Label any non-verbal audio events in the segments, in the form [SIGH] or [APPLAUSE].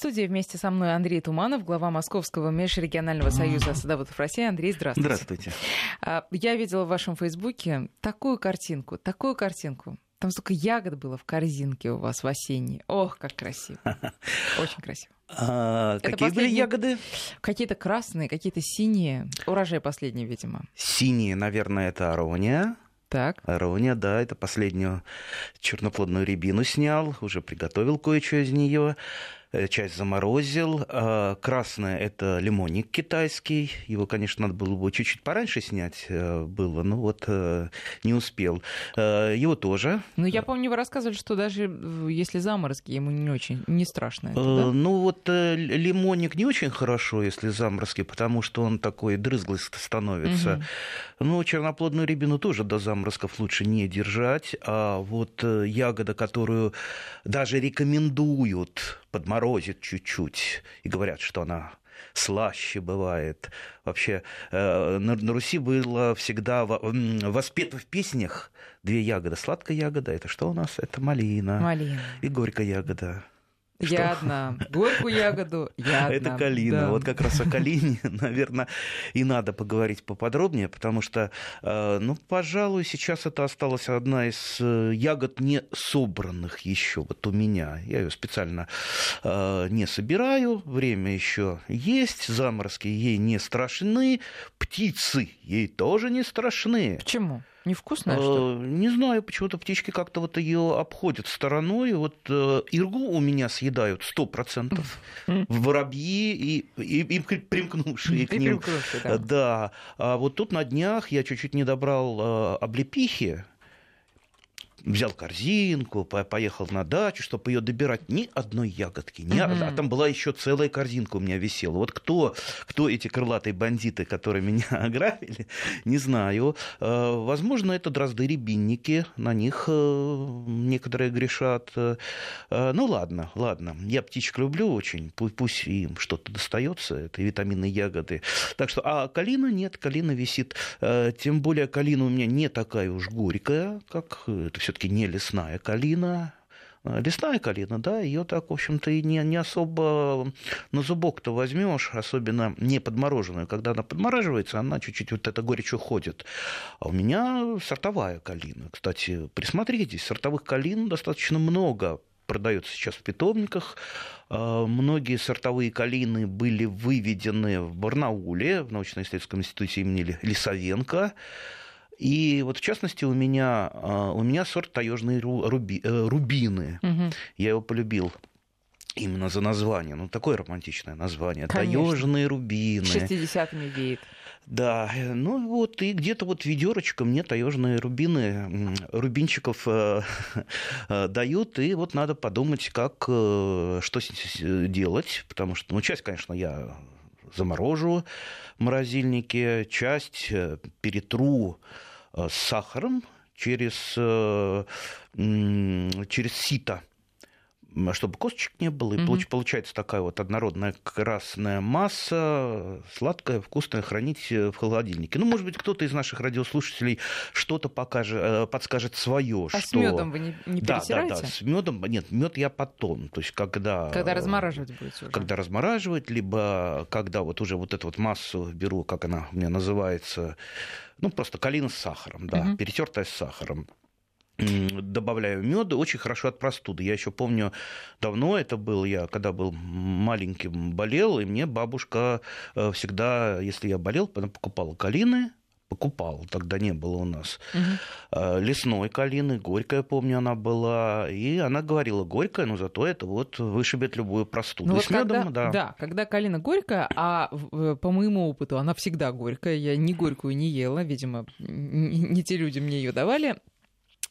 студии вместе со мной Андрей Туманов, глава Московского межрегионального союза садоводов России. Андрей, здравствуйте. Здравствуйте. А, я видела в вашем фейсбуке такую картинку, такую картинку. Там столько ягод было в корзинке у вас в осенней. Ох, как красиво. [LAUGHS] Очень красиво. А, какие последние... были ягоды? Какие-то красные, какие-то синие. Урожай последний, видимо. Синие, наверное, это арония. Так. Арония, да, это последнюю черноплодную рябину снял, уже приготовил кое-что из нее. Э, часть заморозил. А, красное – это лимонник китайский. Его, конечно, надо было бы чуть-чуть пораньше снять э, было, но вот э, не успел. Его тоже. Ну, я помню, вы рассказывали, что даже если заморозки, ему не очень, не страшно. Это, да? Ну, вот лимонник не очень хорошо, если заморозки, потому что он такой дрызглый становится. Угу. Ну, черноплодную рябину тоже до заморозков лучше не держать. А вот ягода, которую даже рекомендуют подморозит чуть-чуть, и говорят, что она слаще бывает. Вообще э, на, на Руси было всегда воспето в песнях две ягоды. Сладкая ягода, это что у нас? Это малина. Малина. И горькая ягода. Что? Я одна. Горькую ягоду я [LAUGHS] одна. Это калина. Да. Вот как раз о калине, [LAUGHS] наверное, и надо поговорить поподробнее, потому что, э, ну, пожалуй, сейчас это осталась одна из э, ягод не собранных еще вот у меня. Я ее специально э, не собираю, время еще есть, заморозки ей не страшны, птицы ей тоже не страшны. Почему? Невкусная, что ли? Не знаю, почему-то птички как-то вот ее обходят стороной. Вот э, иргу у меня съедают сто процентов. Воробьи и, и, и примкнувшие к ним. Да. да. А вот тут на днях я чуть-чуть не добрал э, облепихи взял корзинку, поехал на дачу, чтобы ее добирать. Ни одной ягодки. Ни угу. А там была еще целая корзинка у меня висела. Вот кто, кто эти крылатые бандиты, которые меня [LAUGHS] ограбили, не знаю. Э, возможно, это дрозды-рябинники. На них э, некоторые грешат. Э, ну ладно, ладно. Я птичек люблю очень. Пусть им что-то достается. Это витаминные ягоды. Так что, а калина нет, калина висит. Тем более калина у меня не такая уж горькая, как это все все-таки не лесная калина, а, Лесная калина, да, ее так, в общем-то, и не, не особо на зубок-то возьмешь, особенно не подмороженную. Когда она подмораживается, она чуть-чуть вот эта горечь уходит. А у меня сортовая калина. Кстати, присмотритесь, сортовых калин достаточно много продается сейчас в питомниках. А, многие сортовые калины были выведены в Барнауле, в научно-исследовательском институте имени Лисовенко. И вот в частности у меня, а, у меня сорт таежные руби, э, рубины. Угу. Я его полюбил именно за название. Ну, такое романтичное название. Таежные рубины. 60-ми веет. Да, ну вот и где-то вот ведерочка мне таежные рубины, рубинчиков э, [LAUGHS] э, дают, и вот надо подумать, как, что делать, потому что, ну, часть, конечно, я заморожу в морозильнике, часть перетру Э, с сахаром через, э, через сито чтобы косточек не было, и mm получается такая вот однородная красная масса, сладкая, вкусная, хранить в холодильнике. Ну, может быть, кто-то из наших радиослушателей что-то покажет, э, подскажет свое. А что... с медом вы не, не да, Да, да, с медом, нет, мед я потом, то есть когда... Когда размораживать будете уже. Когда размораживать, либо когда вот уже вот эту вот массу беру, как она у меня называется, ну, просто калина с сахаром, да, угу. перетертая с сахаром добавляю меда, очень хорошо от простуды. Я еще помню, давно это был, я когда был маленьким болел, и мне бабушка э, всегда, если я болел, она покупала калины, покупал, тогда не было у нас. Угу. Лесной калины, горькая, помню, она была. И она говорила, горькая, но зато это вот вышибет любую простуду. Ну, вот медом, когда, да. Да, когда калина горькая, а по моему опыту она всегда горькая, я ни горькую не ела, видимо, не те люди мне ее давали,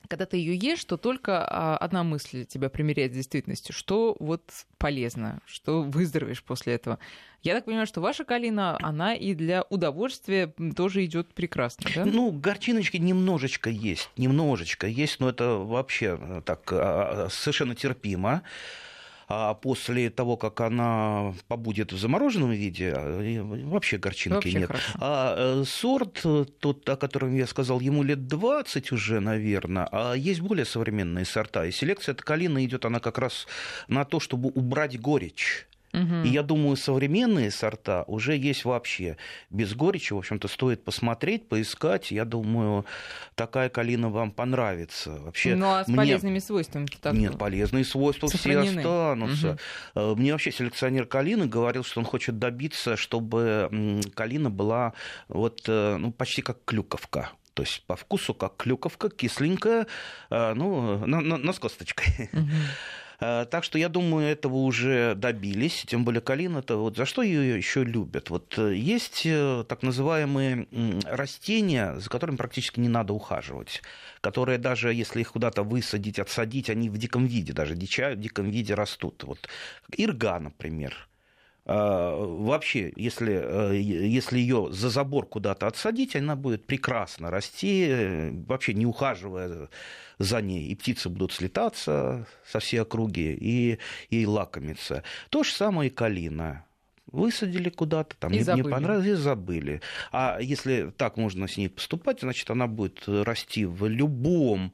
когда ты ее ешь, то только а, одна мысль тебя примеряет с действительностью, что вот полезно, что выздоровеешь после этого. Я так понимаю, что ваша калина, она и для удовольствия тоже идет прекрасно, да? Ну, горчиночки немножечко есть, немножечко есть, но это вообще э, так а, а, совершенно терпимо а после того, как она побудет в замороженном виде, вообще горчинки вообще нет. Хорошо. А э, сорт, тот, о котором я сказал, ему лет 20 уже, наверное, а есть более современные сорта. И селекция калины идет она как раз на то, чтобы убрать горечь Угу. И я думаю, современные сорта уже есть вообще без горечи. В общем-то, стоит посмотреть, поискать. Я думаю, такая калина вам понравится. Вообще, ну, а с мне... полезными свойствами? Так... Нет, полезные свойства Сохранены. все останутся. Угу. Мне вообще селекционер калины говорил, что он хочет добиться, чтобы калина была вот, э, ну, почти как клюковка. То есть по вкусу как клюковка, кисленькая, э, ну, на, на, на с косточкой. Угу. Э, так что я думаю, этого уже добились. Тем более Калин это вот за что ее еще любят. Вот э, есть э, так называемые растения, за которыми практически не надо ухаживать, которые даже если их куда-то высадить, отсадить, они в диком виде, даже дича, в диком виде растут. Вот ирга, например. Вообще, если, если ее за забор куда-то отсадить, она будет прекрасно расти, вообще не ухаживая за ней, и птицы будут слетаться со всей округи и, и лакомиться. То же самое и калина высадили куда-то, там и не понравилось, и забыли. А если так можно с ней поступать, значит, она будет расти в любом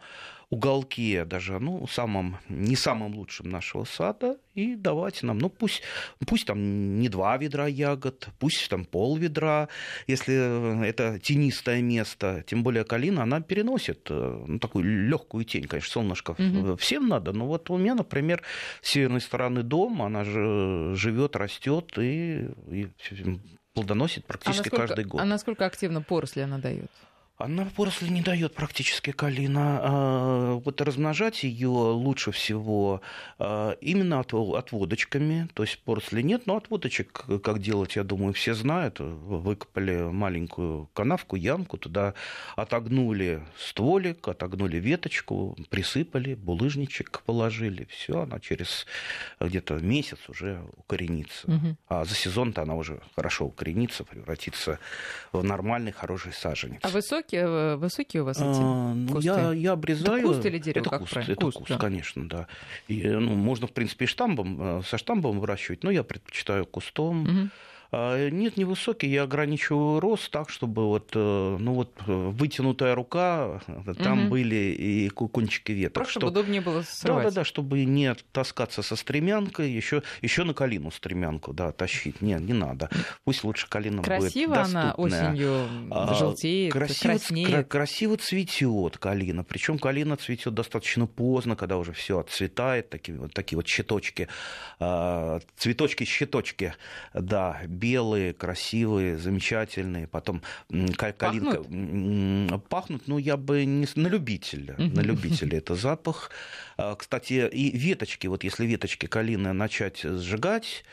уголке, даже ну, самом, не самым лучшим нашего сада, и давайте нам, ну пусть, пусть там не два ведра ягод, пусть там пол ведра, если это тенистое место, тем более калина, она переносит э, ну, такую легкую тень, конечно, солнышко угу. всем надо, но вот у меня, например, с северной стороны дома, она же живет, растет и, и плодоносит практически а насколько, каждый год. А насколько активно поросли она дает? Она поросли не дает практически калина. Вот размножать ее лучше всего а, именно отводочками. То есть поросли нет, но отводочек, как делать, я думаю, все знают. Выкопали маленькую канавку, ямку, туда отогнули стволик, отогнули веточку, присыпали, булыжничек положили. Все, она через где-то месяц уже укоренится. Угу. А за сезон-то она уже хорошо укоренится, превратится в нормальный, хороший саженец. А высокий высокие, э, высокие у вас эти а, ну, кусты? Я, я обрезаю. Это куст или дерево, это как куст, правильно? Это куст, куст да. конечно, да. И, ну, можно, в принципе, штамбом, э, со штамбом выращивать, но я предпочитаю кустом. Угу. А, нет, невысокий, я ограничиваю рост так, чтобы вот, э, ну вот э, вытянутая рука, э, там угу. были и кончики веток. Просто чтобы удобнее было срывать. Да, да, да, чтобы не таскаться со стремянкой, еще, еще на калину стремянку, да, тащить. Нет, не надо. Пусть лучше калина Красиво будет она осенью а, желтеет, красиво, краснеет. красиво цветет калина. Причем калина цветет достаточно поздно, когда уже все отцветает, такие вот, такие вот щиточки, а, цветочки-щиточки, да, белые, красивые, замечательные. Потом калинка пахнут, пахнут ну, я бы не на любителя. На любителя это запах. А, кстати, и веточки, вот если веточки калины начать сжигать,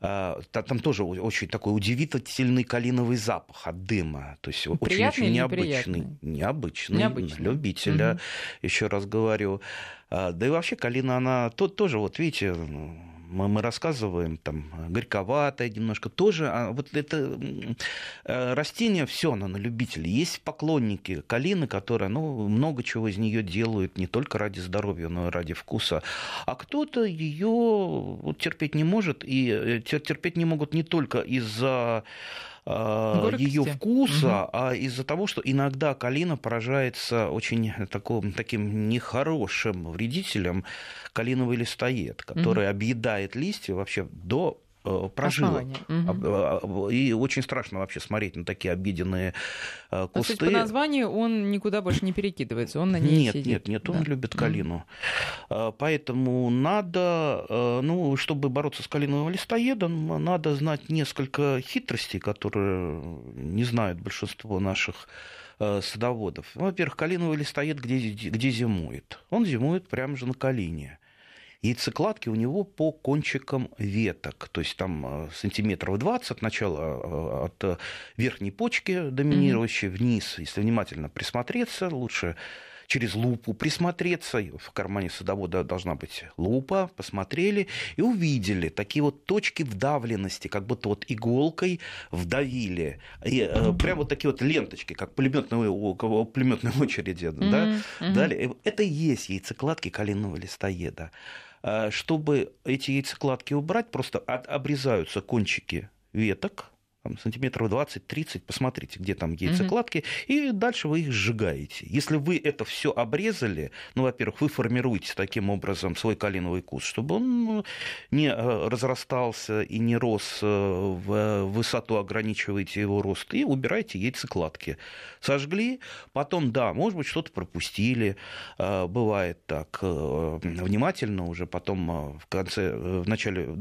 а, там тоже очень такой удивительный калиновый запах от дыма. То есть очень, очень необычный. Необычный, необычный. любителя, угу. еще раз говорю. А, да и вообще калина, она тоже, вот видите, мы, мы рассказываем, там, горьковатое немножко, тоже, а вот это э, растение, все оно на любителей. Есть поклонники калины, которые, ну, много чего из нее делают, не только ради здоровья, но и ради вкуса. А кто-то ее вот, терпеть не может, и э, терпеть не могут не только из-за Э, ее вкуса, угу. а из-за того, что иногда калина поражается очень таком, таким нехорошим вредителем, калиновый листоед, который угу. объедает листья вообще до прожилок. Угу. И очень страшно вообще смотреть на такие обиденные кусты. То есть по названию он никуда больше не перекидывается, он на ней нет, сидит. Нет, нет, он да. любит калину. Угу. Поэтому надо, ну, чтобы бороться с калиновым листоедом, надо знать несколько хитростей, которые не знают большинство наших садоводов. Во-первых, калиновый листоед где, где зимует? Он зимует прямо же на калине. Яйцекладки у него по кончикам веток, то есть там э, сантиметров 20 от начала, э, от верхней почки доминирующей вниз. Если внимательно присмотреться, лучше через лупу присмотреться. В кармане садовода должна быть лупа. Посмотрели и увидели такие вот точки вдавленности, как будто вот иголкой вдавили. И, э, прям вот такие вот ленточки, как пулеметной, пулеметной очереди. Mm-hmm. Да? Mm-hmm. Далее. Это и есть яйцекладки калинового листоеда. Э, чтобы эти яйцекладки убрать, просто обрезаются кончики веток, там, сантиметров 20-30, посмотрите, где там яйцекладки, угу. и дальше вы их сжигаете. Если вы это все обрезали, ну, во-первых, вы формируете таким образом свой калиновый куст, чтобы он ну, не э, разрастался и не рос э, в высоту, ограничиваете его рост, и убираете яйцекладки. Сожгли, потом, да, может быть, что-то пропустили, э, бывает так, внимательно уже потом в конце, в начале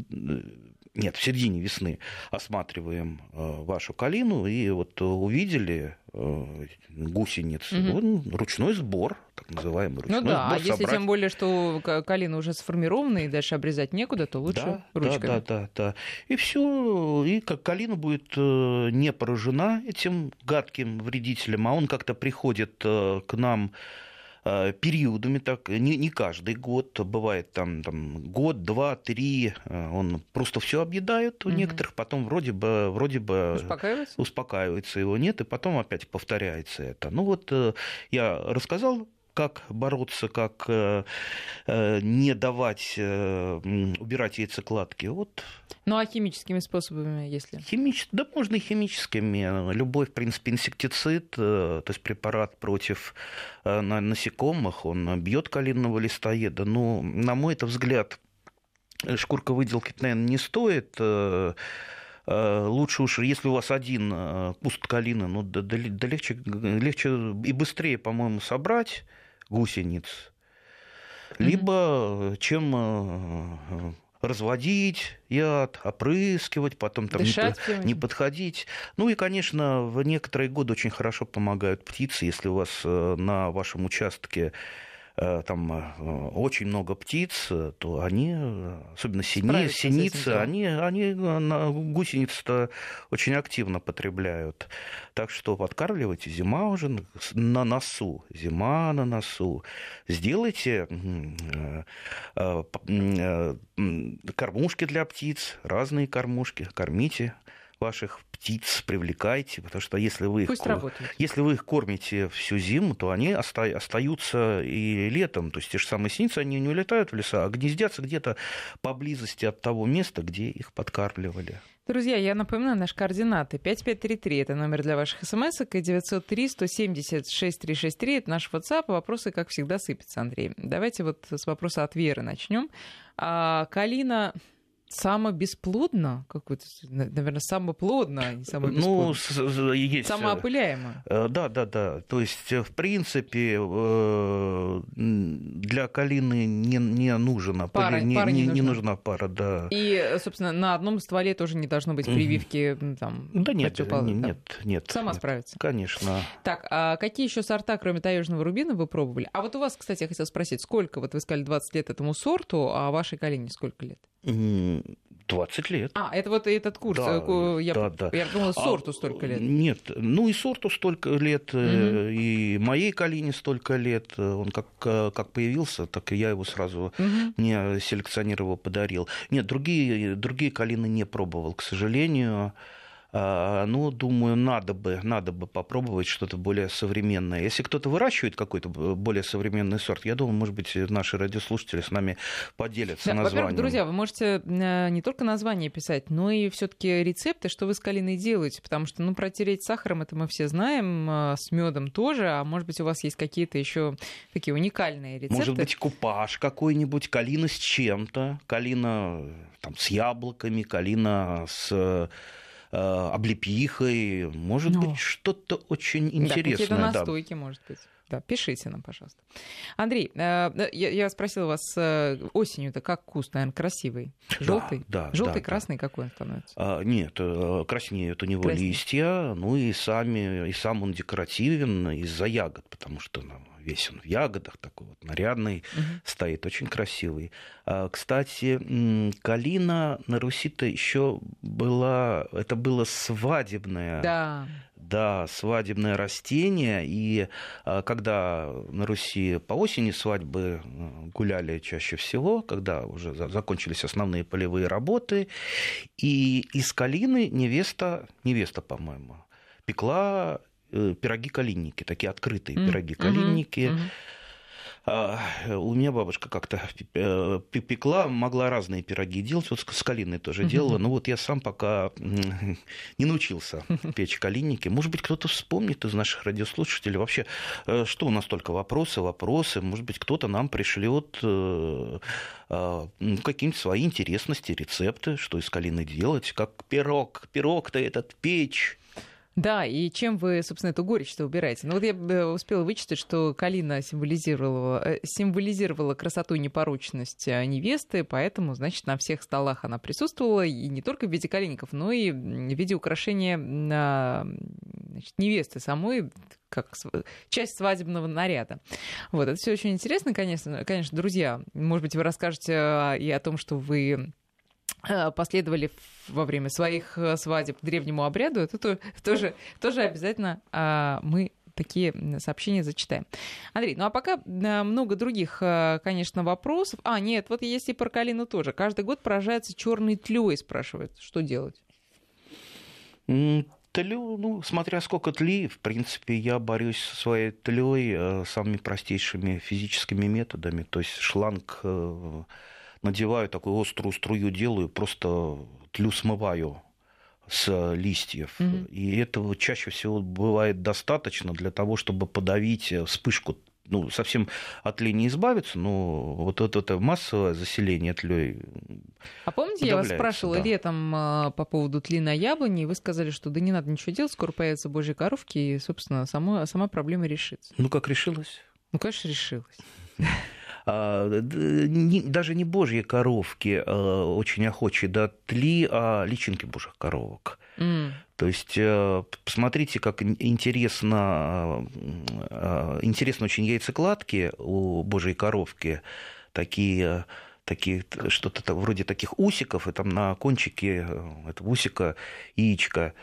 нет, в середине весны осматриваем э, вашу калину и вот увидели э, гусениц. Угу. ручной сбор, так называемый ручной ну, да, сбор. А если собрать. тем более, что калина уже сформирована и дальше обрезать некуда, то лучше да, ручками. Да, да, да, да. И все, и как калина будет э, не поражена этим гадким вредителем, а он как-то приходит к нам Э, периодами, так не, не каждый год, бывает там, там год, два, три, э, он просто все объедает у угу. некоторых, потом вроде бы, вроде бы успокаивается? успокаивается, его нет, и потом опять повторяется это. Ну вот э, я рассказал как бороться, как э, э, не давать э, убирать яйцекладки. Вот. Ну а химическими способами, если? Химич... Да можно и химическими. Любой, в принципе, инсектицид, то есть препарат против насекомых, он бьет калинного листоеда. Но, на мой это взгляд, шкурка выделки, наверное, не стоит лучше уж, если у вас один куст калины, ну, да, да, да легче, легче и быстрее, по-моему, собрать, гусениц, либо чем э, разводить яд, опрыскивать, потом там не, не подходить. Ну и, конечно, в некоторые годы очень хорошо помогают птицы, если у вас э, на вашем участке Э, там э, очень много птиц, то они, особенно сини, синицы, они, они гусеницы-то очень активно потребляют. Так что подкармливайте, зима уже на носу, зима на носу. Сделайте э, кормушки для птиц, разные кормушки, кормите ваших птиц привлекайте, потому что если вы, их, если вы их кормите всю зиму, то они остаются и летом. То есть те же самые синицы, они не улетают в леса, а гнездятся где-то поблизости от того места, где их подкармливали. Друзья, я напоминаю наши координаты. 5533 – это номер для ваших смс и 903-170-6363 – это наш WhatsApp. Вопросы, как всегда, сыпятся, Андрей. Давайте вот с вопроса от Веры начнем. А, Калина самобесплодно, какое-то, наверное, самоплодно, а не самобесплодно. Ну, есть... Самоопыляемо. Э, да, да, да. То есть, в принципе, э, для калины не, не нужна пара, не, пара не, не, нужна. нужна пара, да. И, собственно, на одном стволе тоже не должно быть прививки там. Да нет, нет, нет, нет. Сама нет. справится. Конечно. Так, а какие еще сорта, кроме таежного рубина, вы пробовали? А вот у вас, кстати, я хотела спросить, сколько, вот вы сказали, 20 лет этому сорту, а вашей калине сколько лет? 20 лет. А, это вот этот курс. Да, э, я, да, да. я думала, а, сорту а, столько лет. Нет, ну и сорту столько лет, угу. и моей Калине столько лет. Он как, как появился, так и я его сразу угу. не селекционировал, подарил. Нет, другие, другие Калины не пробовал, к сожалению. А, ну, думаю, надо бы, надо бы попробовать что-то более современное. Если кто-то выращивает какой-то более современный сорт, я думаю, может быть, наши радиослушатели с нами поделятся да, названием. Во-первых, друзья, вы можете э, не только название писать, но и все таки рецепты, что вы с калиной делаете, потому что, ну, протереть сахаром, это мы все знаем, э, с медом тоже, а может быть, у вас есть какие-то еще такие уникальные рецепты. Может быть, купаж какой-нибудь, калина с чем-то, калина там, с яблоками, калина с Э, облепихой, может ну, быть, что-то очень интересное. Да, какие-то настойки, да. может быть. Да, пишите нам, пожалуйста. Андрей, э, э, я, спросила вас осенью-то как куст, наверное, красивый? Желтый? Да, да. Желтый, да, красный да. какой он становится? А, нет, краснеют у него краснеет. листья, ну и, сами, и сам он декоративен из-за ягод, потому что ну, весь он в ягодах, такой вот нарядный, угу. стоит, очень красивый. А, кстати, калина на Руси-то еще была, это было свадебное. Да. Да, свадебное растение. И а, когда на Руси по осени свадьбы э, гуляли чаще всего, когда уже закончились основные полевые работы, и из калины невеста, невеста, по-моему, пекла пироги-калинники, такие открытые mm. пироги-калинники. Mm-hmm. У меня бабушка как-то э, пекла, могла разные пироги делать, вот с калиной тоже делала, но вот я сам пока [LAUGHS] не научился [LAUGHS] печь калинники. Может быть, кто-то вспомнит из наших радиослушателей вообще, э, что у нас только вопросы, вопросы, может быть, кто-то нам пришлет э, а, какие-нибудь свои интересности, рецепты, что из калины делать, как пирог, пирог-то этот печь, да, и чем вы, собственно, эту горечь-то убираете? Ну вот я э, успела вычитать, что калина символизировала, э, символизировала красоту и непорочность э, невесты, поэтому, значит, на всех столах она присутствовала, и не только в виде калиников, но и в виде украшения значит, невесты самой, как часть свадебного наряда. Вот, это все очень интересно, конечно, конечно, друзья. Может быть, вы расскажете и о том, что вы последовали во время своих э, свадеб древнему обряду, это [LAUGHS] тоже, тоже обязательно а, мы такие сообщения зачитаем. Андрей, ну а пока э, много других, конечно, вопросов. А, нет, вот есть и про Калину тоже. Каждый год поражается черной тлей, спрашивают. Что делать? Тлю, ну, смотря сколько тли, в принципе, я борюсь со своей тлей самыми простейшими физическими методами. То есть шланг надеваю такую острую струю, делаю, просто тлю смываю с листьев. Mm-hmm. И этого чаще всего бывает достаточно для того, чтобы подавить вспышку ну, совсем от лени избавиться, но вот это, это массовое заселение тлей. А помните, я вас спрашивала да. летом а, по поводу тли на яблоне, и вы сказали, что да не надо ничего делать, скоро появятся божьи коровки, и, собственно, сама, сама проблема решится. Ну, как решилась? Ну, конечно, решилась. [LAUGHS] А, даже не божьи коровки а, очень охочие до тли, а личинки божьих коровок. Mm. То есть э, посмотрите, как интересно, а, интересно очень яйцекладки у божьей коровки, такие такие, что-то вроде таких усиков, и там на кончике э, этого усика яичко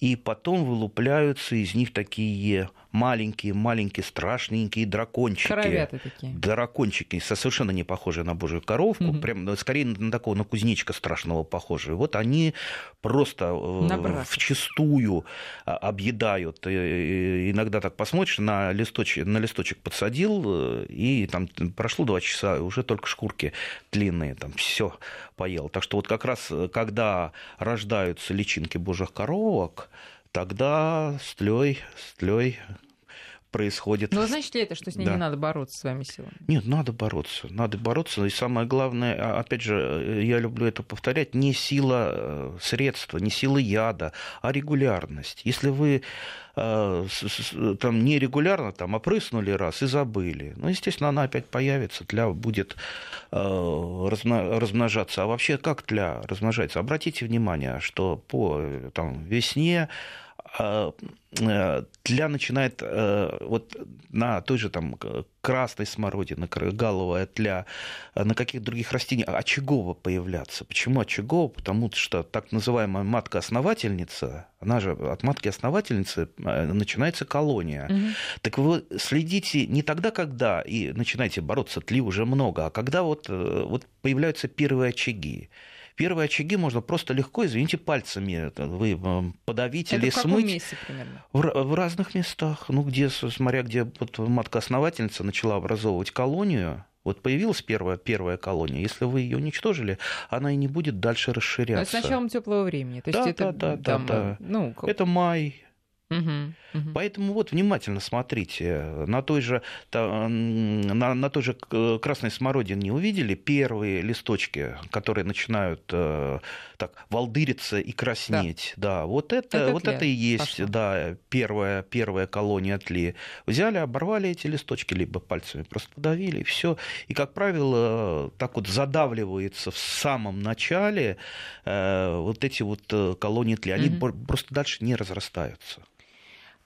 и потом вылупляются из них такие маленькие-маленькие страшненькие дракончики. Коровята такие. Дракончики, совершенно не похожие на божью коровку, угу. прям ну, скорее на такого, на кузнечика страшного похожие. Вот они просто э, вчистую а, объедают. иногда так посмотришь, на листочек, на листочек подсадил, э, и там прошло два часа, уже только шкурки длинные, там все поел. Так что вот как раз, э, когда рождаются личинки божьих коровок, тогда с тлей, с тлей происходит. Но значит ли это, что с ней да. не надо бороться своими силами? Нет, надо бороться. Надо бороться. И самое главное, а, опять же, я люблю это повторять, не сила э, средства, не сила яда, а регулярность. Если вы э, там нерегулярно там опрыснули раз и забыли, ну, естественно, она опять появится, тля будет э, размножаться. А вообще как тля размножается? Обратите внимание, что по там, весне а, э, тля начинает э, вот на той же там красной смородине, галовая тля, э, на каких других растениях очагово появляться. Почему очагово? Потому что так называемая матка-основательница, она же от матки-основательницы начинается колония. Угу. Так вы следите не тогда, когда и начинаете бороться, тли уже много, а когда вот, вот появляются первые очаги. Первые очаги можно просто легко, извините, пальцами вы э, подавить Это или в каком смыть. месте примерно? В, в разных местах. Ну, где, смотря где вот матка-основательница начала образовывать колонию, вот появилась первая, первая колония, если вы ее уничтожили, она и не будет дальше расширяться. Но с началом теплого времени. То есть да, это, да, да, там, да, да. Ну, это май, Угу, угу. Поэтому вот внимательно смотрите. На той же, на, на той же красной смородине увидели первые листочки, которые начинают э, так волдыриться и краснеть. Да, да вот это, это вот это и есть Пошло. да, первая, первая колония тли. Взяли, оборвали эти листочки, либо пальцами просто подавили, и все. И, как правило, так вот задавливается в самом начале э, вот эти вот э, колонии тли. Они угу. просто дальше не разрастаются.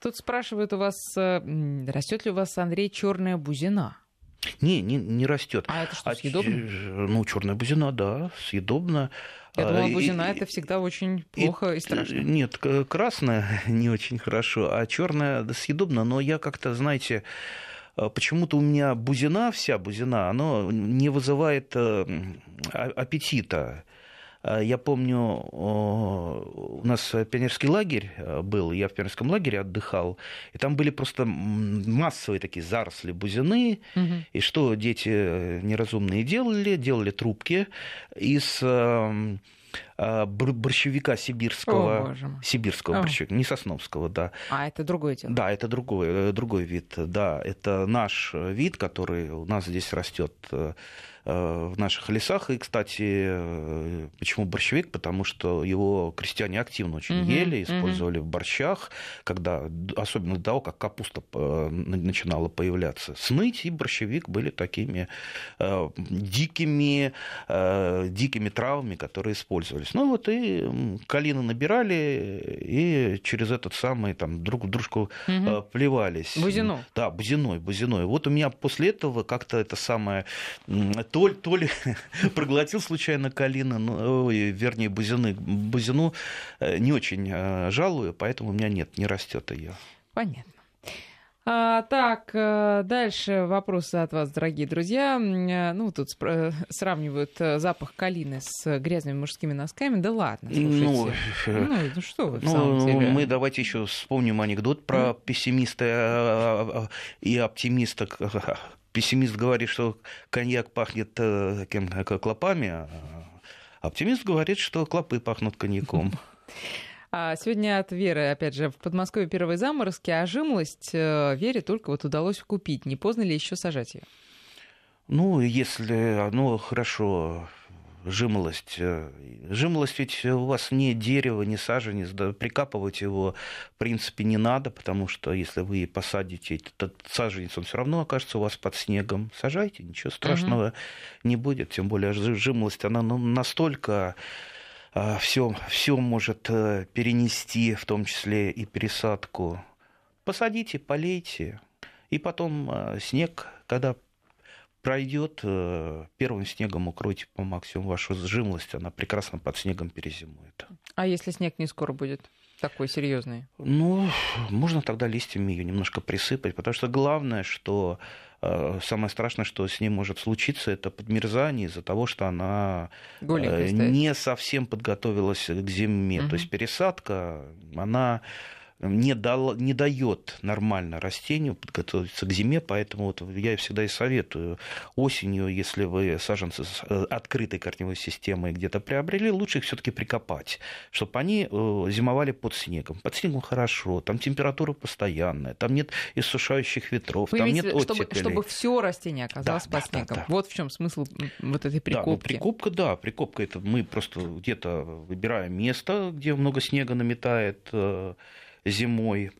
Тут спрашивают у вас, э, растет ли у вас, Андрей, черная бузина? Не, не, не растет. А это что, а, съедобно? Ну, черная бузина, да, съедобно. Я думала, а, бузина это всегда очень плохо и, и страшно. Нет, красная [LAUGHS] не очень хорошо, а черная съедобно, но я как-то, знаете, э, почему-то у меня бузина, вся бузина, она не вызывает э, аппетита. Я помню, у нас пионерский лагерь был, я в пионерском лагере отдыхал, и там были просто массовые такие заросли бузины, угу. и что дети неразумные делали? Делали трубки из эм, борщевика сибирского, О, сибирского О. борщевика, не сосновского, да. А это другой дело. Да, это другой, э, другой вид, да, это наш вид, который у нас здесь растет э, Э, в наших лесах. И, кстати, э, почему борщевик? Потому что его крестьяне активно очень угу, ели, использовали угу. в борщах, когда, особенно до того, как капуста э, начинала появляться. Сныть и борщевик были такими дикими, дикими травами, которые использовались. Ну вот и калины набирали, и через этот самый там друг дружку угу. плевались. Бузину. Да, бузиной, бузиной. Вот у меня после этого как-то это самое то, то ли [LAUGHS] проглотил случайно калина, ну, ой, вернее, бузины, бузину э, не очень э, жалую, поэтому у меня нет, не растет ее. Понятно. А, так, э, дальше вопросы от вас, дорогие друзья. Ну, тут [LAUGHS] сравнивают запах калины с грязными мужскими носками. Да ладно, слушайте. Ну, [LAUGHS] ну, ну что вы, в ну, самом деле. Мы давайте еще вспомним анекдот про пессимиста и оптимиста [LAUGHS] пессимист говорит, что коньяк пахнет э, кем, клопами, а оптимист говорит, что клопы пахнут коньяком. А сегодня от Веры, опять же, в Подмосковье первые заморозки, а жимлость э, Вере только вот удалось купить. Не поздно ли еще сажать ее? Ну, если оно хорошо жимолость. Э, жимолость ведь у вас не дерево, не саженец, да, прикапывать его в принципе не надо, потому что если вы посадите этот саженец, он все равно окажется у вас под снегом. Сажайте, ничего страшного угу. не будет, тем более жимолость, она ну, настолько все, а, все может э, перенести, в том числе и пересадку. Посадите, полейте, и потом э, снег, когда пройдет, э, первым снегом укройте по максимуму вашу сжимлость, она прекрасно под снегом перезимует. А если снег не скоро будет? Такой серьезный. Ну, можно тогда листьями ее немножко присыпать, потому что главное, что самое страшное, что с ней может случиться, это подмерзание из-за того, что она Голенькая э, не совсем подготовилась к зиме. Угу. То есть пересадка, она не, дал, не дает нормально растению подготовиться к зиме, поэтому вот я всегда и советую осенью, если вы саженцы с э, открытой корневой системой где-то приобрели, лучше их все-таки прикопать, чтобы они э, зимовали под снегом. Под снегом хорошо, там температура постоянная, там нет иссушающих ветров, вы там нет оттепелей. Чтобы, чтобы все растение оказалось да, под да, снегом. Да, да. Вот в чем смысл вот этой прикопки. Да, ну, прикопка, да, прикопка это мы просто где-то выбираем место, где много снега наметает, э, зимой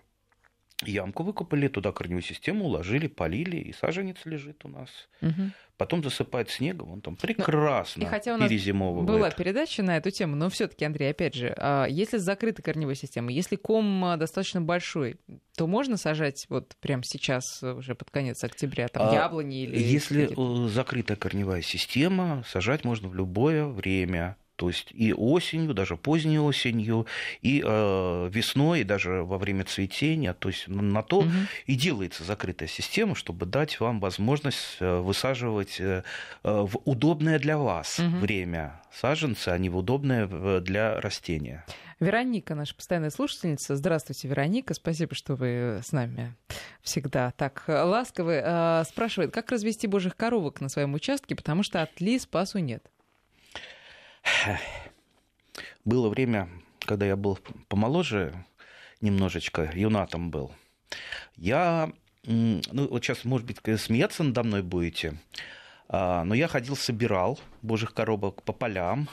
ямку выкопали, туда корневую систему уложили, полили, и саженец лежит у нас. Угу. Потом засыпает снегом, он там ну, прекрасно и хотя у нас перезимовывает. Была передача на эту тему, но все таки Андрей, опять же, а, если закрыта корневая система, если ком а, достаточно большой, то можно сажать вот прямо сейчас, уже под конец октября, там, а яблони или... Если э, закрытая корневая система, сажать можно в любое время то есть и осенью, даже поздней осенью, и э, весной, и даже во время цветения. То есть на то угу. и делается закрытая система, чтобы дать вам возможность э, высаживать э, в удобное для вас угу. время саженцы, а не в удобное для растения. Вероника, наша постоянная слушательница. Здравствуйте, Вероника. Спасибо, что вы с нами всегда так ласковы. Э, спрашивает, как развести божьих коровок на своем участке, потому что от ли спасу нет. [SIGHS] Было время, когда я был помоложе немножечко, юнатом был. Я, ну вот сейчас, может быть, смеяться надо мной будете, а, но я ходил, собирал божьих коробок по полям,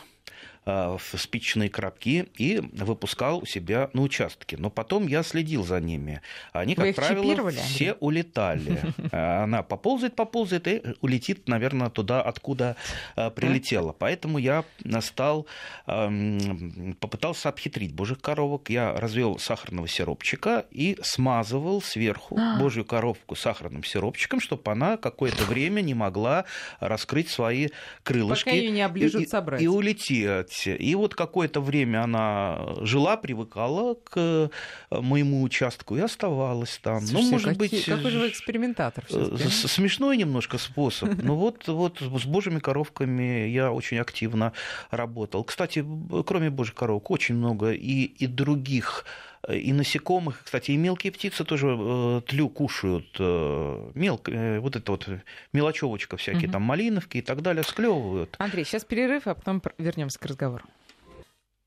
в спичечные коробки и выпускал у себя на участке. Но потом я следил за ними. Они, как правило, все улетали. [LAUGHS] Э, она поползает, поползает и улетит, наверное, туда, откуда э, прилетела. Поэтому я стал, эм, попытался обхитрить божьих коровок. Я развел сахарного сиропчика и смазывал сверху а. божью коровку сахарным сиропчиком, чтобы она какое-то время не могла раскрыть свои крылышки. Пока ее не оближут и, и улететь сказать. И вот какое-то время она жила, привыкала к моему участку и оставалась там. Ну, Слушайте, ну, может какие, быть... Какой же вы экспериментатор Смешной немножко способ. [LAUGHS] Но вот, вот с божьими коровками я очень активно работал. Кстати, кроме божьих коровок, очень много и, и других и насекомых, кстати, и мелкие птицы тоже э, тлю кушают, э, мелко, вот это вот мелочевочка всякие, угу. там малиновки и так далее, склевывают. Андрей, сейчас перерыв, а потом вернемся к разговору.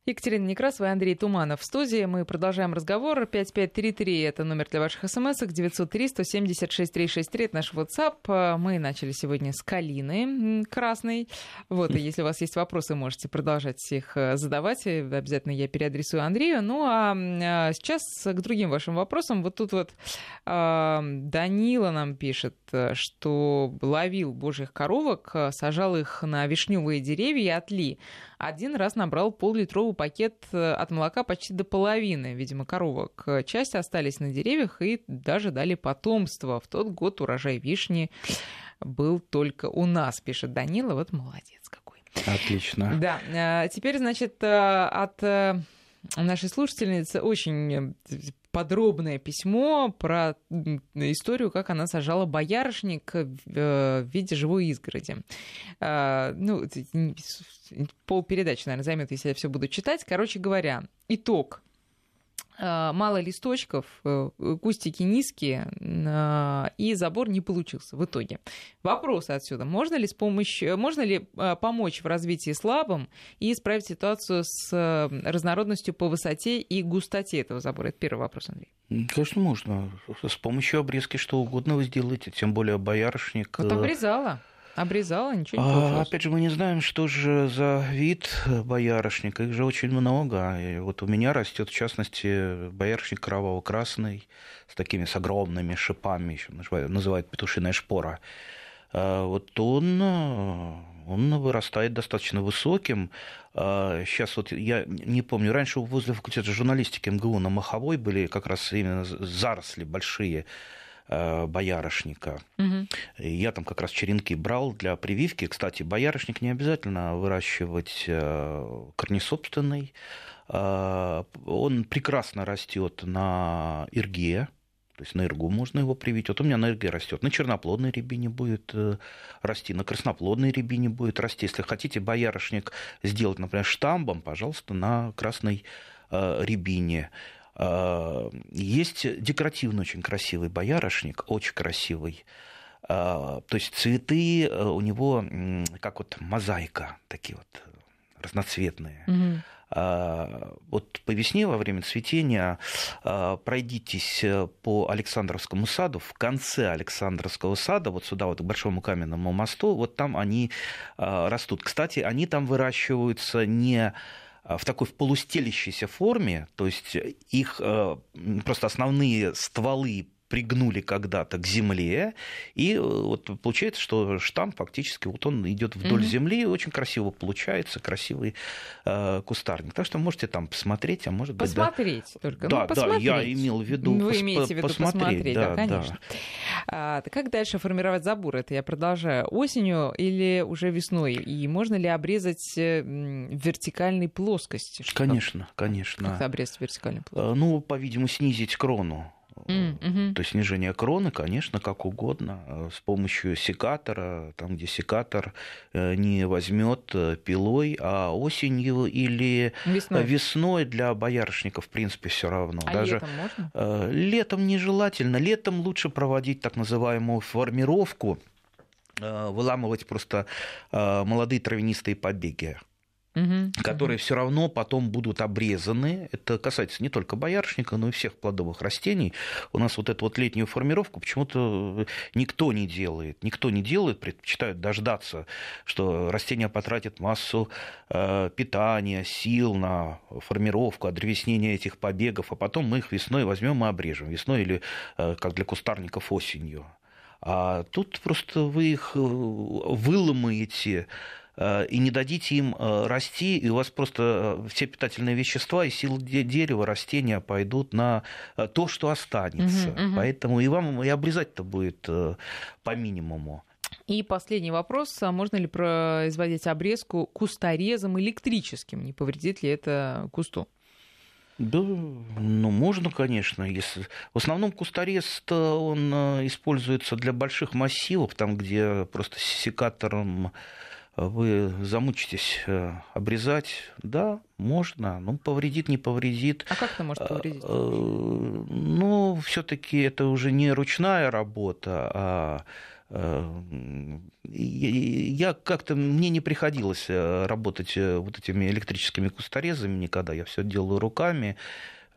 Екатерина Некрасова и Андрей Туманов в студии. Мы продолжаем разговор. 5533 – это номер для ваших смс. 903 176 363 – это наш WhatsApp. Мы начали сегодня с Калины Красной. Вот, и [LAUGHS] если у вас есть вопросы, можете продолжать их э, задавать. Обязательно я переадресую Андрею. Ну, а, а сейчас к другим вашим вопросам. Вот тут вот а, Данила нам пишет, что ловил божьих коровок, сажал их на вишневые деревья и отли один раз набрал пол-литровый пакет э, от молока почти до половины. Видимо, коровок. Часть остались на деревьях и даже дали потомство. В тот год урожай вишни был только у нас, пишет Данила. Вот молодец какой. Отлично. Да. Э, теперь, значит, э, от нашей слушательницы очень подробное письмо про историю, как она сажала боярышник в виде живой изгороди. Ну, пол передачи, наверное, займет, если я все буду читать. Короче говоря, итог мало листочков, э, кустики низкие, и забор не получился в итоге. Вопрос отсюда. Можно ли, с помощью, можно ли помочь в развитии слабым и исправить ситуацию с разнородностью по высоте и густоте этого забора? Это первый вопрос, Андрей. Конечно, можно. С помощью обрезки что угодно вы сделаете, тем более боярышник. Вот обрезала. Обрезала, ничего не получилось. А, опять же, мы не знаем, что же за вид боярышника. Их же очень много. И вот у меня растет, в частности, боярышник кроваво-красный с такими с огромными шипами, еще называют, петушиная шпора. А, вот он, он вырастает достаточно высоким. Сейчас а, вот я не помню, раньше возле факультета журналистики МГУ на Маховой были как раз именно заросли большие боярышника. Угу. Я там как раз черенки брал для прививки. Кстати, боярышник не обязательно выращивать э, корнесобственный. Э, он прекрасно растет на ирге, то есть на иргу можно его привить. Вот у меня на ирге растет. На черноплодной рябине будет расти, на красноплодной рябине будет расти. Если хотите боярышник сделать, например, штамбом, пожалуйста, на красной рябине. А, есть декоративный очень красивый боярышник, очень красивый. А, то есть цветы э, у него как вот мозаика, такие вот разноцветные. Угу. Вот по весне, во время цветения, пройдитесь э, по Александровскому саду, в конце Александровского сада, вот сюда, вот к Большому каменному мосту, вот там они растут. Кстати, они там выращиваются не в такой в полустелящейся форме, то есть их э, просто основные стволы пригнули когда-то к земле, и э, вот получается, что штамм фактически вот он идет вдоль mm-hmm. земли, очень красиво получается, красивый э, кустарник. Так что можете там посмотреть, а может быть... Посмотреть да... только. Да, ну, посмотреть. да, я имел в виду Вы пос- имеете в виду посмотреть, посмотреть да, да, конечно. Да. А, как дальше формировать забор? Это я продолжаю. Осенью или уже весной? И можно ли обрезать э, вертикальной плоскости? Конечно, конечно. Как обрезать вертикальной плоскости? Э, ну, по-видимому, снизить крону Mm-hmm. То есть снижение кроны, конечно, как угодно, э, с помощью секатора, там, где секатор э, не возьмет э, пилой, а осенью или весной, весной для боярышника, в принципе, все равно. А Даже летом можно? Летом нежелательно. Летом лучше проводить так называемую формировку, выламывать просто молодые травянистые побеги угу, которые все равно потом будут обрезаны. Это касается не только боярышника, но и всех плодовых растений. У нас вот эту вот летнюю формировку почему-то никто не делает. Никто не делает, предпочитают дождаться, что растения потратят массу э, питания, сил на формировку, одревеснение этих побегов, а потом мы их весной возьмем и обрежем. Весной или, э, как для кустарников, осенью. А тут просто вы их э, выломаете Э, и не дадите им э, расти, и у вас просто э, все питательные вещества и силы дерева, растения пойдут на то, что останется. Угу, угу. Поэтому и вам и обрезать-то будет по минимуму. И последний вопрос. А можно ли производить обрезку кусторезом электрическим? Не повредит ли это кусту? Да, ну можно, конечно. Если... В основном кусторез он э, используется для больших массивов, там, где просто секатором вы замучитесь э, обрезать, да, можно, ну, повредит, не повредит. А как это может повредить? Э, ну, все-таки это уже не ручная работа, а я как-то мне не приходилось работать вот этими электрическими кусторезами никогда. Я все делаю руками.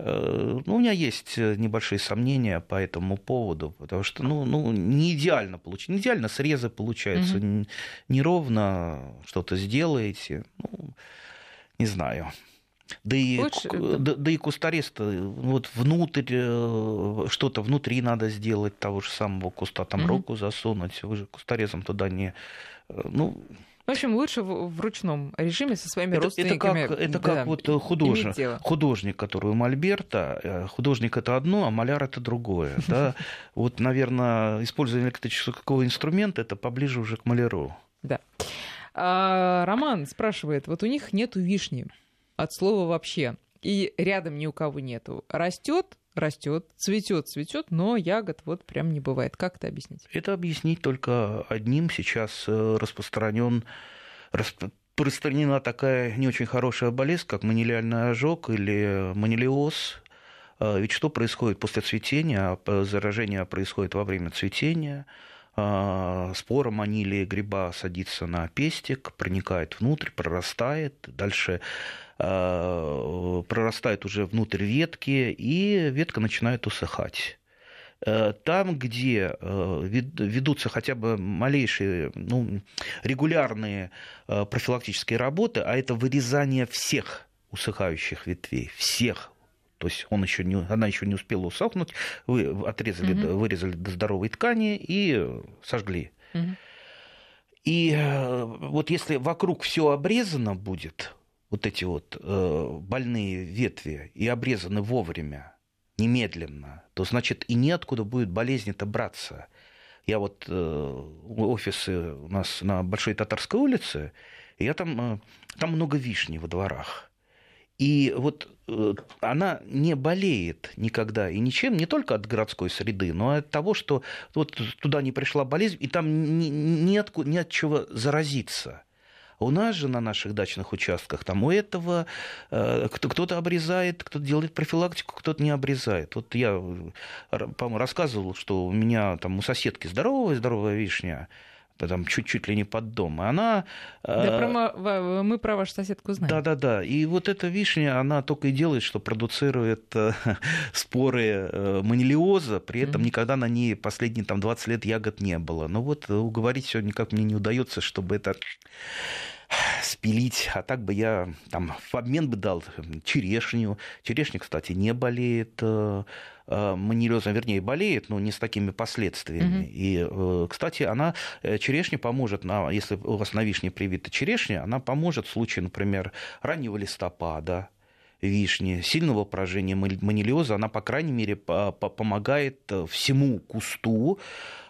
Ну, у меня есть небольшие сомнения по этому поводу, потому что ну, ну, не идеально получается. Не идеально срезы получаются, угу. неровно что-то сделаете. Ну, не знаю. Да и, Лучше... да, да и кустарест, вот внутрь, э, что-то внутри надо сделать того же самого куста, там угу. руку засунуть, вы же кустарезом туда не... Э, ну, в общем, лучше в, в ручном режиме со своими это, родственниками. Это как, это да, как вот художник, художник, который у Мольберта. Э, художник это одно, а маляр это другое. [LAUGHS] Да? Вот, наверное, использование электрического инструмента это поближе уже к маляру. Да. А, Роман спрашивает, вот у них нету вишни от слова вообще, и рядом ни у кого нету. Растет, растет, цветет, цветет, но ягод вот прям не бывает. Как это объяснить? Это объяснить только одним. Сейчас э, распространен распространена такая не очень хорошая болезнь, как манилиальный ожог или манилиоз. А ведь что происходит после цветения? А заражение происходит во время цветения. А, спора манилии гриба садится на пестик, проникает внутрь, прорастает. Дальше прорастает уже внутрь ветки, и ветка начинает усыхать. Э, там, где э, ведутся хотя бы малейшие, ну, регулярные профилактические работы, а это вырезание всех усыхающих ветвей, всех то есть он еще не, она еще не успела усохнуть, вы отрезали, угу. вырезали до здоровой ткани и сожгли. Угу. И вот если вокруг все обрезано будет, вот эти вот э, больные ветви и обрезаны вовремя, немедленно, то значит и неоткуда будет болезнь-то браться. Я вот э, офисы у нас на Большой Татарской улице, и я там, э, там много вишни во дворах. И вот э, она не болеет никогда и ничем, не только от городской среды, но от того, что вот туда не пришла болезнь, и там ни, ни, от, ни от чего заразиться. У нас же на наших дачных участках там у этого э, кто-то обрезает, кто-то делает профилактику, кто-то не обрезает. Вот я, по-моему, рассказывал, что у меня там у соседки здоровая, здоровая вишня, там чуть-чуть ли не под дом. И она... Да, э, про, мы про вашу соседку знаем. Да-да-да. И вот эта вишня, она только и делает, что продуцирует э, споры манилиоза, при этом mm-hmm. никогда на ней последние там, 20 лет ягод не было. Но вот уговорить все никак мне не удается, чтобы это спилить, а так бы я там в обмен бы дал черешню. Черешня, кстати, не болеет э, э, манилиозом, вернее, болеет, но не с такими последствиями. Mm-hmm. И, э, кстати, она, черешня поможет, на, если у вас на вишне привита черешня, она поможет в случае, например, раннего листопада, вишни, сильного поражения манилиоза, она, по крайней мере, помогает всему кусту Э,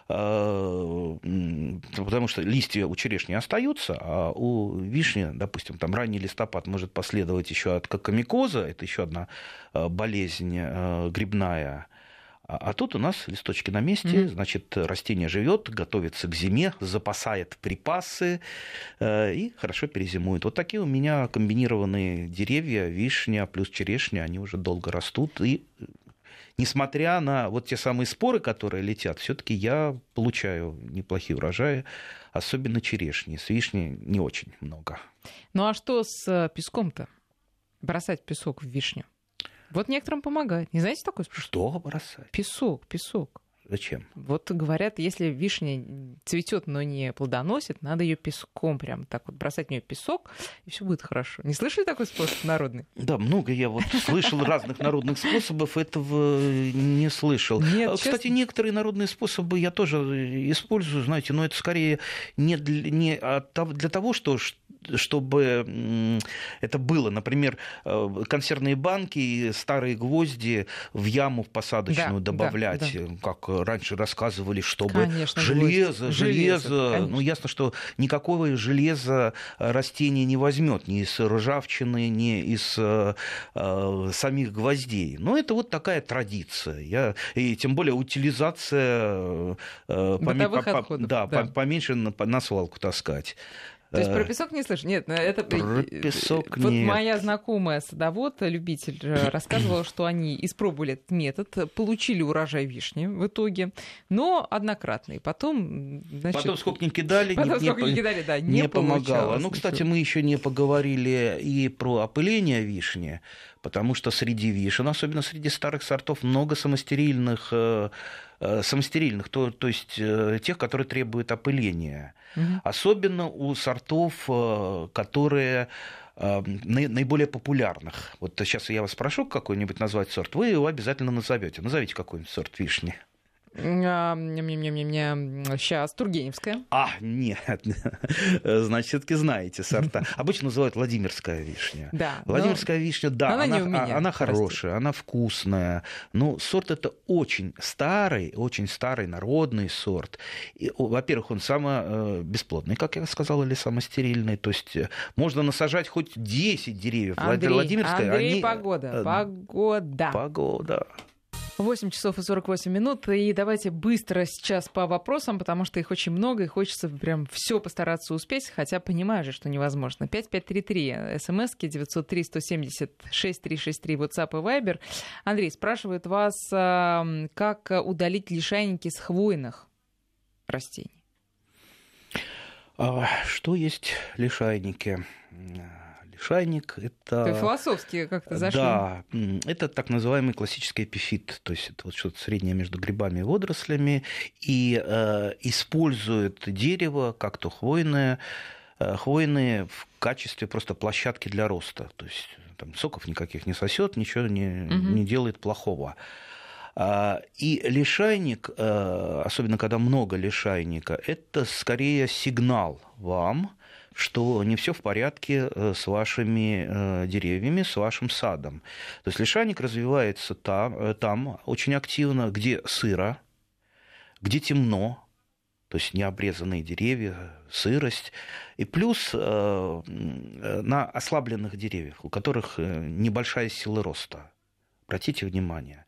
потому что листья у черешни остаются, а у вишни, допустим, там ранний листопад может последовать еще от кокомикоза, это еще одна э, болезнь э, грибная. А, а тут у нас листочки на месте, mm-hmm. значит, растение живет, готовится к зиме, запасает припасы и хорошо перезимует. Вот такие у меня комбинированные деревья, вишня плюс черешня, они уже долго растут и несмотря на вот те самые споры, которые летят, все-таки я получаю неплохие урожаи, особенно черешни. С вишни не очень много. Ну а что с э, песком-то? Бросать песок в вишню? Вот некоторым помогает. Не знаете такой способ? Что бросать? Песок, песок. Зачем? Вот говорят, если вишня цветет, но не плодоносит, надо ее песком прям так вот бросать в нее песок, и все будет хорошо. Не слышали такой способ народный? Да, много я вот слышал разных народных способов, этого не слышал. Нет, Кстати, честно? некоторые народные способы я тоже использую, знаете, но это скорее не для, не для того, что чтобы это было. Например, э, консервные банки и старые гвозди в яму в посадочную да, добавлять, да, да. как раньше рассказывали, чтобы Конечно, железо, железо, железо ну ясно, что никакого железа растение не возьмет ни из ржавчины, ни из э, самих гвоздей. Но это вот такая традиция. Я, и тем более утилизация э, Бытовых по, отходов, да, да. поменьше на, на свалку таскать. То есть про песок не слышишь? Нет, ну, это... Про песок вот нет. моя знакомая садовод, любитель, э, [COUGHS] рассказывала, что они испробовали этот метод, получили урожай вишни в итоге, но однократный. Потом, значит... Потом сколько не кидали, Потом не, сколько не, кидали, да, не, не помогало. Ну, кстати, мы еще не поговорили и про опыление вишни потому что среди вишен, особенно среди старых сортов, много самостерильных, э, э, самостерильных то, то есть э, тех, которые требуют опыления. Угу. Особенно у сортов, которые наиболее популярных. Вот сейчас я вас спрошу какой-нибудь назвать сорт, вы его обязательно назовете. Назовите какой-нибудь сорт вишни. Сейчас, Тургеневская. А, нет. [LAUGHS] Значит, все-таки знаете сорта. [LAUGHS] Обычно называют Владимирская вишня. Да. Владимирская но... вишня, да, она, она, меня, она хорошая, простите. она вкусная. Но сорт это очень старый, очень старый народный сорт. И, во-первых, он самый э, бесплодный, как я сказал, или самостерильный. То есть э, можно насажать хоть 10 деревьев. Андрей, Владимирская, Андрей, они... погода, э, погода. Погода. 8 часов и 48 минут. И давайте быстро сейчас по вопросам, потому что их очень много, и хочется прям все постараться успеть, хотя понимаю же, что невозможно. 5533, смски 903-176-363, WhatsApp и Viber. Андрей спрашивает вас, как удалить лишайники с хвойных растений? А, что есть лишайники? Шайник это... Это философски как-то зашли. Да, это так называемый классический эпифит, то есть это вот что-то среднее между грибами и водорослями, и э, используют дерево, как то хвойное, э, хвойные в качестве просто площадки для роста, то есть там соков никаких не сосет, ничего не, угу. не делает плохого. А, и лишайник, э, особенно когда много лишайника, это скорее сигнал вам, что не все в порядке э, с вашими э, деревьями, с вашим садом. То есть лишайник развивается там, э, там очень активно, где сыро, где темно, то есть необрезанные деревья, сырость, и плюс на ослабленных деревьях, у которых небольшая сила роста. Обратите внимание.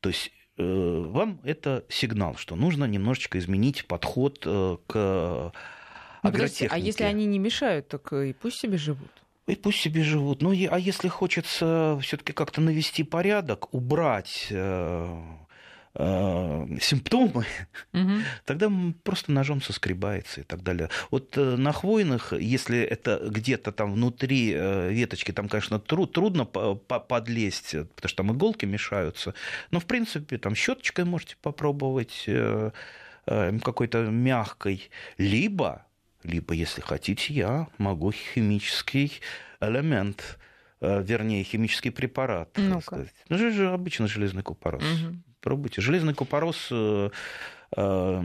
То есть вам это сигнал, что нужно немножечко изменить подход к агротехники. А если они не мешают, так и пусть себе живут. И пусть себе живут. Ну, а если хочется все-таки как-то навести порядок, убрать э, э, симптомы, угу. [LAUGHS] тогда просто ножом соскребается и так далее. Вот э, на хвойных, если это где-то там внутри э, веточки, там, конечно, тру- трудно подлезть, потому что там иголки мешаются. Но, в принципе, там щеточкой можете попробовать э, какой-то мягкой. Либо либо, если хотите, я могу химический элемент, э, вернее, химический препарат. ну сказать. Ну, же обычно железный купорос. Угу. Пробуйте. Железный купорос э, э,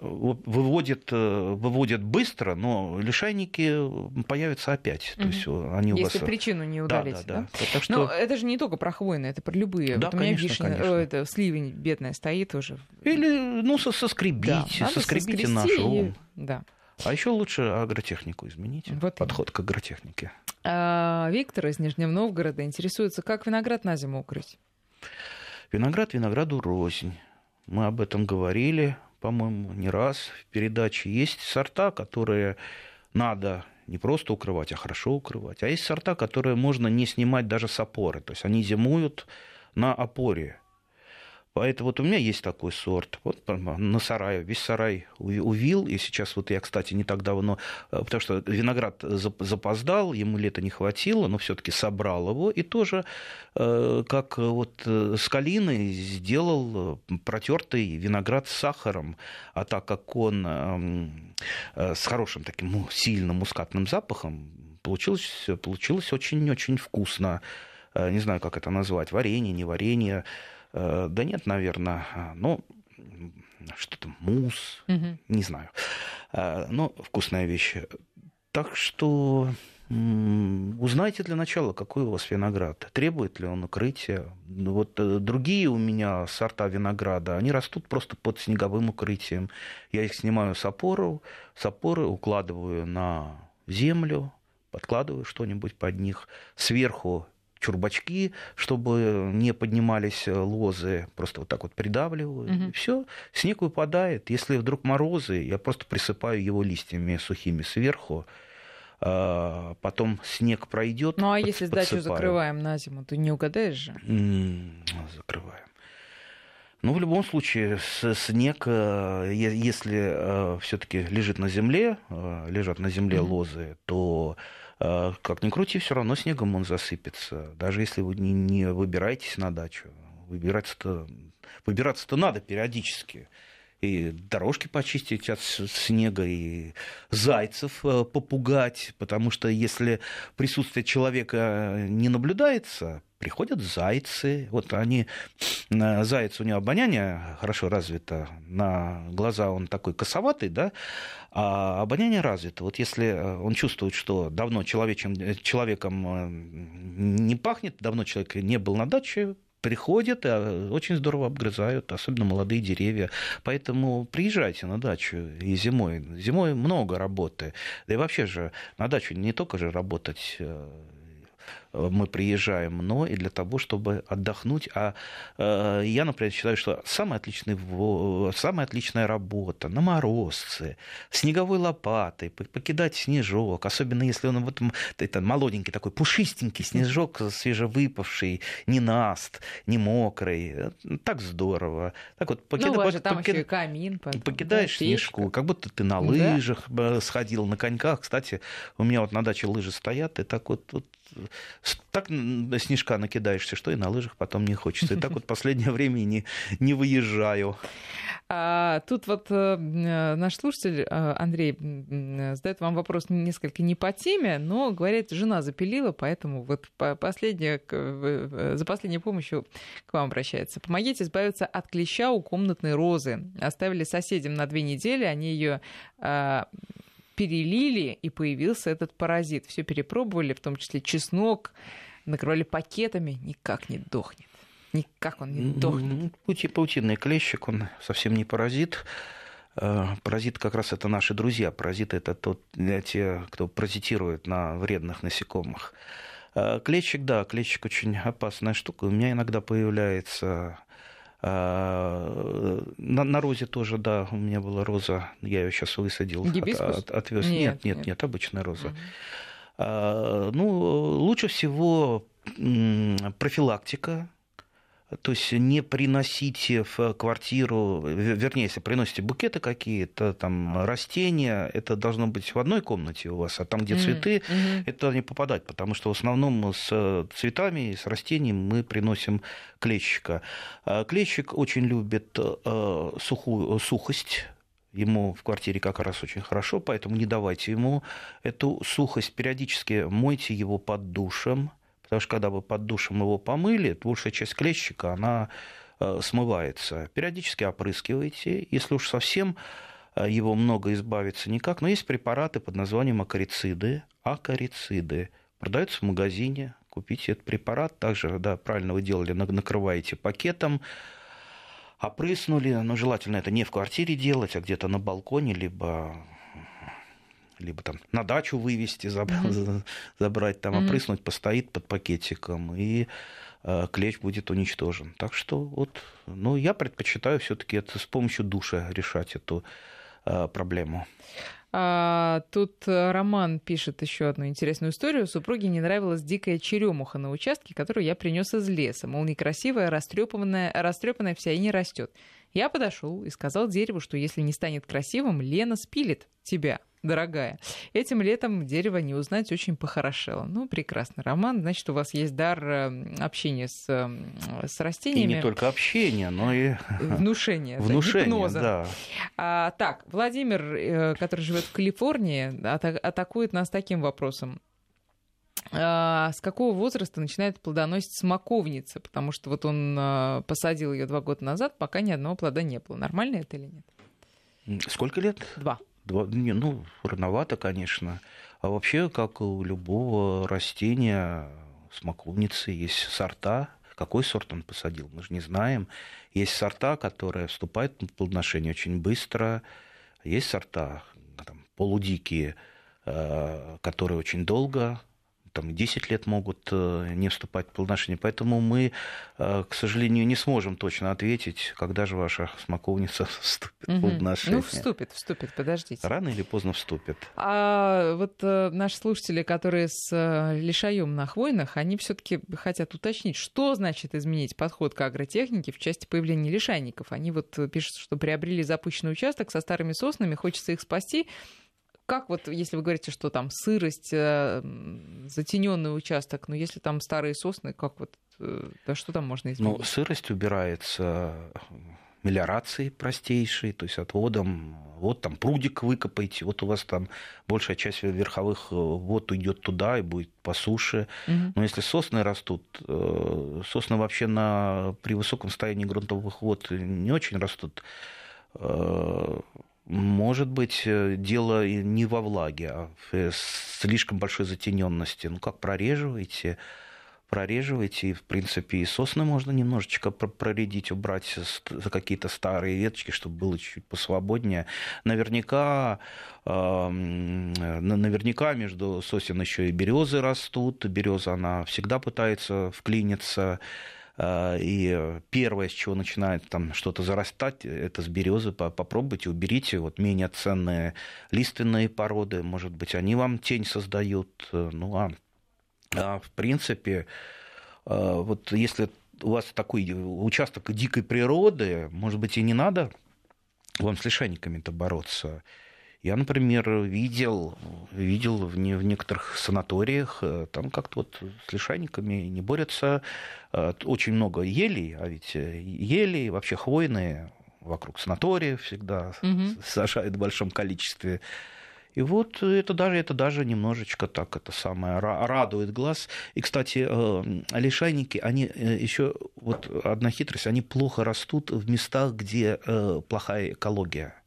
выводит, выводит быстро, но лишайники появятся опять. То есть они Если у вас... причину не удалить. Да, да, да. Так что... Но это же не только про хвойные, это про любые. Да, вот у меня конечно, вишня, конечно. это сливень бедная стоит уже. Или, ну, соскребите, да, соскребите ножом. И... Да. А еще лучше агротехнику изменить. Вот подход к агротехнике. А, Виктор из Нижнего Новгорода интересуется, как виноград на зиму укрыть? Виноград винограду рознь. Мы об этом говорили по-моему, не раз в передаче. Есть сорта, которые надо не просто укрывать, а хорошо укрывать. А есть сорта, которые можно не снимать даже с опоры. То есть они зимуют на опоре. Поэтому вот у меня есть такой сорт. Вот на сарае, весь сарай увил. И сейчас вот я, кстати, не так давно, э, потому что виноград запоздал, ему лета не хватило, но все-таки собрал его. И тоже, э, как вот э, с калиной, сделал протертый виноград с сахаром. А так как он эм, с хорошим таким сильным мускатным запахом, получилось, получилось очень-очень вкусно. Не знаю, как это назвать, варенье, не варенье. Э, да нет, наверное. Ну, что-то мусс, угу. не знаю. Э, но вкусная вещь. Так что Узнайте для начала, какой у вас виноград, требует ли он укрытия. Ну, вот э, другие у меня сорта винограда, они растут просто под снеговым укрытием. Я их снимаю с опоры, с опоры укладываю на землю, подкладываю что-нибудь под них. Сверху чурбачки, чтобы не поднимались лозы, просто вот так вот придавливаю, угу. и все, снег выпадает. Если вдруг морозы, я просто присыпаю его листьями сухими сверху, а, потом снег пройдет. Ну а если дачу закрываем на зиму, ты не угадаешь же? Закрываем. Ну, в любом случае, снег, э, если э, все-таки лежит на земле, э, лежат на земле mm-hmm. лозы, то как ни крути, все равно снегом он засыпется. Даже если вы не выбираетесь на дачу, выбираться-то, выбираться-то надо периодически и дорожки почистить от снега, и зайцев э, попугать, потому что если присутствие человека не наблюдается, приходят зайцы. Вот они, заяц, у него обоняние хорошо развито, на глаза он такой косоватый, да, а обоняние развито. Вот если э, он чувствует, что давно человечем, человеком э, не пахнет, давно человек не был на даче, приходят и а, очень здорово обгрызают, особенно молодые деревья. Поэтому приезжайте на дачу и зимой. Зимой много работы. Да и вообще же на дачу не только же работать э, мы приезжаем, но и для того, чтобы отдохнуть. А э, я, например, считаю, что самая отличная, самая отличная работа на морозце, снеговой лопатой, покидать снежок, особенно если он вот это молоденький такой пушистенький снежок, свежевыпавший, не наст, не мокрый. Так здорово. Так вот, покида... ну, у вас же там покид... еще и камин. Потом, покидаешь да, снежку, как будто ты на лыжах да. сходил, на коньках. Кстати, у меня вот на даче лыжи стоят, и так вот, вот так снежка накидаешься, что и на лыжах потом не хочется. И так вот последнее время не, не выезжаю. А, тут вот э, наш слушатель э, Андрей задает вам вопрос несколько не по теме, но говорит, жена запилила, поэтому вот последняя, за последней помощью к вам обращается. Помогите избавиться от клеща у комнатной розы. Оставили соседям на две недели, они ее перелили, и появился этот паразит. Все перепробовали, в том числе чеснок, накрывали пакетами, никак не дохнет. Никак он не дохнет. Пути, паутинный клещик, он совсем не паразит. Э, паразиты как раз это наши друзья. Паразиты это тот, те, кто паразитирует на вредных насекомых. Э, клещик, да, клещик очень опасная штука. У меня иногда появляется а, на, на розе тоже, да, у меня была роза, я ее сейчас высадил, от, от, отвез. Нет, нет, нет, нет, обычная роза. Угу. А, ну, лучше всего профилактика то есть не приносите в квартиру, вернее, если приносите букеты какие-то, там растения, это должно быть в одной комнате у вас, а там, где цветы, mm-hmm. это не попадать, потому что в основном с цветами, с растениями мы приносим клещика. Клещик очень любит э, сухую, сухость, ему в квартире как раз очень хорошо, поэтому не давайте ему эту сухость, периодически мойте его под душем, Потому что когда вы под душем его помыли, большая часть клещика, она э, смывается. Периодически опрыскивайте. Если уж совсем э, его много избавиться никак. Но есть препараты под названием акарициды. Акарициды. Продаются в магазине. Купите этот препарат. Также, да, правильно вы делали, накрываете пакетом опрыснули, но желательно это не в квартире делать, а где-то на балконе, либо либо там на дачу вывести, забрать, забрать там, опрыснуть, постоит под пакетиком, и э, клещ будет уничтожен. Так что вот, ну, я предпочитаю все-таки это с помощью душа решать эту э, проблему. А, тут Роман пишет еще одну интересную историю. Супруге не нравилась дикая черемуха на участке, которую я принес из леса. Мол, некрасивая, растрепанная, растрепанная вся и не растет. Я подошел и сказал дереву, что если не станет красивым, Лена спилит тебя дорогая. Этим летом дерево не узнать очень похорошело. Ну, прекрасно, Роман. Значит, у вас есть дар э, общения с, э, с растениями. И не только общения, но и... Внушение. Внушение, да, гипноза. да. А, так, Владимир, э, который живет в Калифорнии, атакует нас таким вопросом а, с какого возраста начинает плодоносить смоковница, потому что вот он посадил ее два года назад, пока ни одного плода не было. Нормально это или нет? Сколько лет? Два. Два, не, ну, рановато, конечно. А вообще, как у любого растения, смоковницы есть сорта. Какой сорт он посадил, мы же не знаем. Есть сорта, которые вступают в плодоношение очень быстро. Есть сорта там, полудикие, э, которые очень долго там 10 лет могут э, не вступать в плодоношение. Поэтому мы, э, к сожалению, не сможем точно ответить, когда же ваша смоковница [LAUGHS] вступит в плодоношение. Ну, вступит, вступит, подождите. Рано или поздно вступит. А вот э, наши слушатели, которые с лишаем на хвойных, они все таки хотят уточнить, что значит изменить подход к агротехнике в части появления лишайников. Они вот пишут, что приобрели запущенный участок со старыми соснами, хочется их спасти, как вот, если вы говорите, что там сырость, э, затененный участок, но если там старые сосны, как вот, э, да что там можно изменить? Ну, сырость убирается мелиорацией простейшей, то есть отводом. Вот там прудик выкопайте, вот у вас там большая часть верховых э, вод идет туда и будет по суше. Угу. Но если сосны растут, сосны вообще на, при высоком состоянии грунтовых вод не очень растут может быть, э, дело не во влаге, а в э, слишком большой затененности. Ну, как прореживаете, прореживаете, и, в принципе, и сосны можно немножечко проредить, убрать какие-то старые веточки, чтобы было чуть-чуть посвободнее. Наверняка, наверняка между сосен еще и березы растут. Береза, она всегда пытается вклиниться и первое, с чего начинает там что-то зарастать, это с березы. Попробуйте, уберите вот менее ценные лиственные породы. Может быть, они вам тень создают. Ну, а, а в принципе, а, вот если у вас такой участок дикой природы, может быть, и не надо вам с лишайниками-то бороться. Я, например, видел, видел в, не, в некоторых санаториях, э, там как-то вот с лишайниками не борются. Э, очень много елей, а ведь э, ели, вообще хвойные вокруг санаториев всегда угу. сажают в большом количестве. И вот это даже, это даже немножечко так это самое радует глаз. И, кстати, лишайники, они еще, вот одна хитрость, они плохо растут в местах, где плохая экология.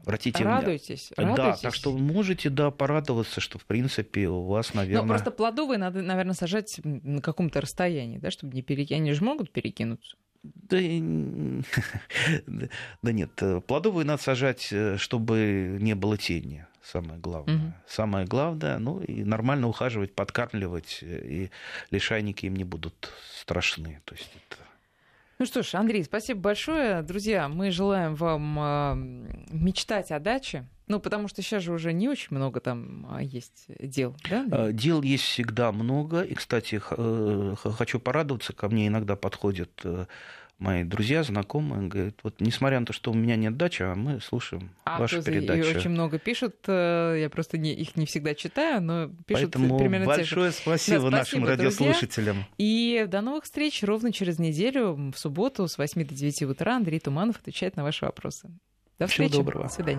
Обратите радуйтесь, Да, радуйтесь. так что вы можете, да, порадоваться, что, в принципе, у вас, наверное... Но просто плодовые надо, наверное, сажать на каком-то расстоянии, да, чтобы не перекинуть. Они же могут перекинуться. Да, [LAUGHS] да нет, плодовые надо сажать, э, чтобы не было тени. Самое главное. Угу. Самое главное, ну и нормально ухаживать, подкармливать, э, и лишайники им не будут страшны. То есть это ну что ж, Андрей, спасибо большое. Друзья, мы желаем вам э, мечтать о даче. Ну, потому что сейчас же уже не очень много там а, есть дел, да? А, дел есть всегда много. И, кстати, э, хочу порадоваться, ко мне иногда подходят э, мои друзья, знакомые, говорят, вот несмотря на то, что у меня нет дачи, а мы слушаем а, ваши передачи. И очень много пишут, э, я просто не, их не всегда читаю, но пишут Поэтому примерно большое те же. спасибо, да, нашим радиослушателям. Друзья. И до новых встреч ровно через неделю в субботу с 8 до 9 утра Андрей Туманов отвечает на ваши вопросы. До встречи. Всего доброго. До свидания.